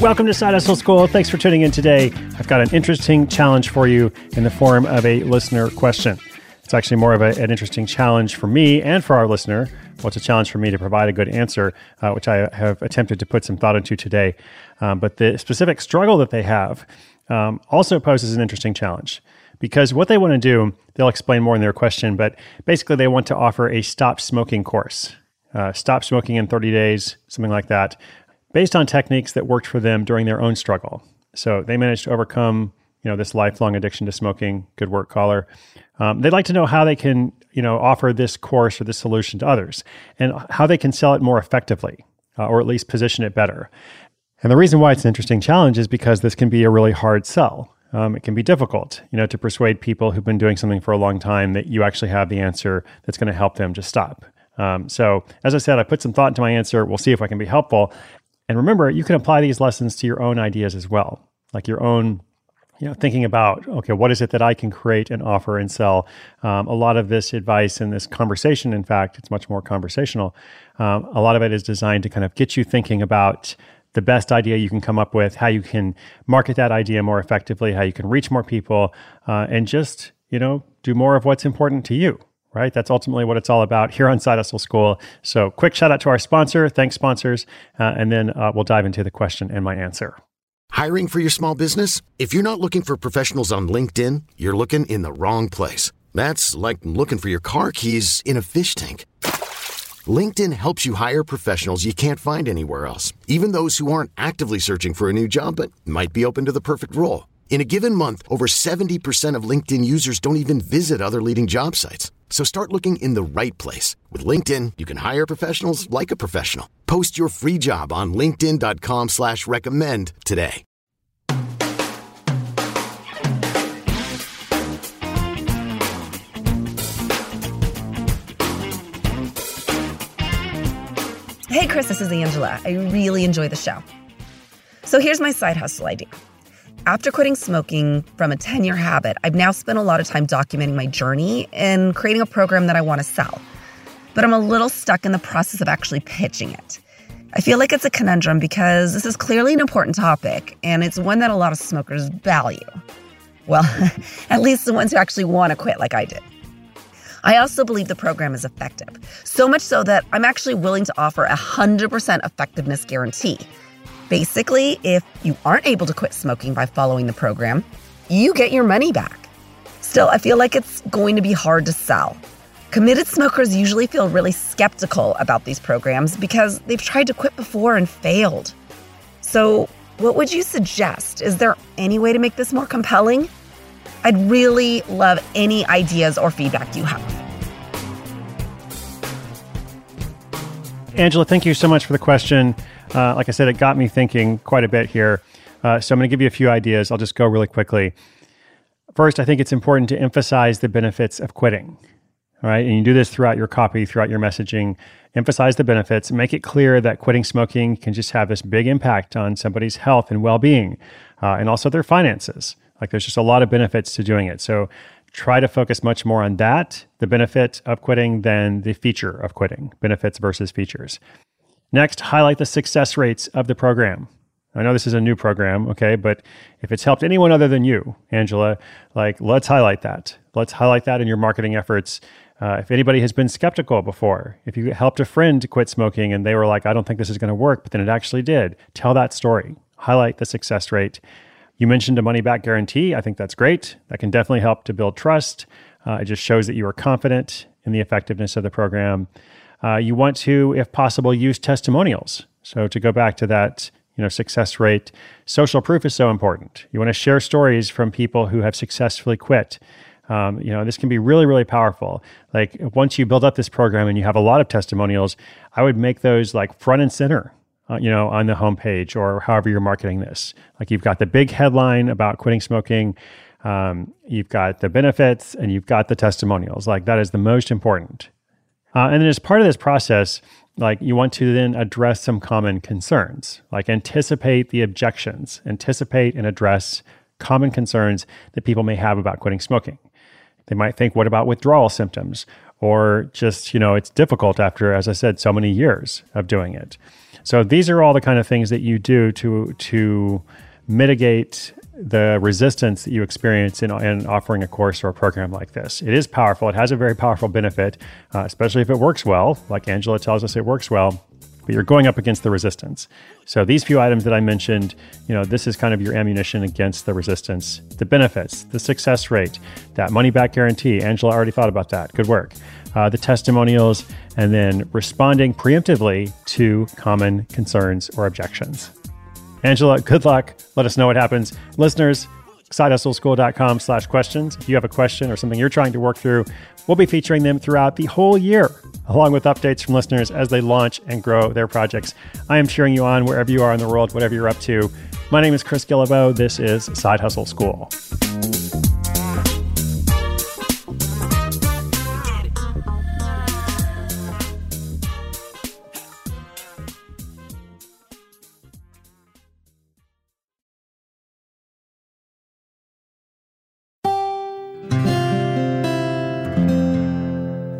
Welcome to Side Hustle School. Thanks for tuning in today. I've got an interesting challenge for you in the form of a listener question. It's actually more of a, an interesting challenge for me and for our listener. Well, it's a challenge for me to provide a good answer, uh, which I have attempted to put some thought into today. Um, but the specific struggle that they have um, also poses an interesting challenge because what they want to do, they'll explain more in their question, but basically they want to offer a stop smoking course. Uh, stop smoking in 30 days, something like that, based on techniques that worked for them during their own struggle. So they managed to overcome, you know, this lifelong addiction to smoking. Good work, caller. Um, they'd like to know how they can, you know, offer this course or this solution to others, and how they can sell it more effectively, uh, or at least position it better. And the reason why it's an interesting challenge is because this can be a really hard sell. Um, it can be difficult, you know, to persuade people who've been doing something for a long time that you actually have the answer that's going to help them to stop. Um, so, as I said, I put some thought into my answer. We'll see if I can be helpful. And remember, you can apply these lessons to your own ideas as well, like your own you know, thinking about okay, what is it that I can create and offer and sell? Um, a lot of this advice and this conversation, in fact, it's much more conversational. Um, a lot of it is designed to kind of get you thinking about the best idea you can come up with, how you can market that idea more effectively, how you can reach more people, uh, and just you know do more of what's important to you right? That's ultimately what it's all about here on Side Hustle School. So, quick shout out to our sponsor. Thanks, sponsors. Uh, and then uh, we'll dive into the question and my answer. Hiring for your small business? If you're not looking for professionals on LinkedIn, you're looking in the wrong place. That's like looking for your car keys in a fish tank. LinkedIn helps you hire professionals you can't find anywhere else, even those who aren't actively searching for a new job but might be open to the perfect role. In a given month, over 70% of LinkedIn users don't even visit other leading job sites. So start looking in the right place. With LinkedIn, you can hire professionals like a professional. Post your free job on linkedin.com slash recommend today. Hey, Chris, this is Angela. I really enjoy the show. So here's my side hustle idea. After quitting smoking from a 10 year habit, I've now spent a lot of time documenting my journey and creating a program that I want to sell. But I'm a little stuck in the process of actually pitching it. I feel like it's a conundrum because this is clearly an important topic and it's one that a lot of smokers value. Well, at least the ones who actually want to quit, like I did. I also believe the program is effective, so much so that I'm actually willing to offer a 100% effectiveness guarantee Basically, if you aren't able to quit smoking by following the program, you get your money back. Still, I feel like it's going to be hard to sell. Committed smokers usually feel really skeptical about these programs because they've tried to quit before and failed. So, what would you suggest? Is there any way to make this more compelling? I'd really love any ideas or feedback you have. Angela, thank you so much for the question. Uh, like I said, it got me thinking quite a bit here. Uh, so I'm going to give you a few ideas. I'll just go really quickly. First, I think it's important to emphasize the benefits of quitting. All right. And you do this throughout your copy, throughout your messaging. Emphasize the benefits. Make it clear that quitting smoking can just have this big impact on somebody's health and well being uh, and also their finances. Like there's just a lot of benefits to doing it. So try to focus much more on that, the benefit of quitting, than the feature of quitting, benefits versus features. Next, highlight the success rates of the program. I know this is a new program, okay, but if it's helped anyone other than you, Angela, like let's highlight that. Let's highlight that in your marketing efforts. Uh, if anybody has been skeptical before, if you helped a friend quit smoking and they were like, I don't think this is going to work, but then it actually did, tell that story. Highlight the success rate. You mentioned a money back guarantee. I think that's great. That can definitely help to build trust. Uh, it just shows that you are confident in the effectiveness of the program. Uh, you want to, if possible, use testimonials. So to go back to that, you know, success rate, social proof is so important. You want to share stories from people who have successfully quit. Um, you know, this can be really, really powerful. Like once you build up this program and you have a lot of testimonials, I would make those like front and center. Uh, you know, on the homepage or however you're marketing this. Like you've got the big headline about quitting smoking, um, you've got the benefits, and you've got the testimonials. Like that is the most important. Uh, and then as part of this process, like you want to then address some common concerns, like anticipate the objections, anticipate and address common concerns that people may have about quitting smoking. They might think, what about withdrawal symptoms? Or just, you know, it's difficult after, as I said, so many years of doing it. So these are all the kind of things that you do to to mitigate the resistance that you experience in, in offering a course or a program like this. It is powerful. It has a very powerful benefit, uh, especially if it works well. Like Angela tells us, it works well. But you're going up against the resistance. So these few items that I mentioned, you know, this is kind of your ammunition against the resistance. The benefits, the success rate, that money back guarantee. Angela already thought about that. Good work. Uh, the testimonials, and then responding preemptively to common concerns or objections. Angela, good luck. Let us know what happens. Listeners, sidehustleschool.com slash questions. If you have a question or something you're trying to work through, we'll be featuring them throughout the whole year, along with updates from listeners as they launch and grow their projects. I am cheering you on wherever you are in the world, whatever you're up to. My name is Chris Guillebeau. This is Side Hustle School.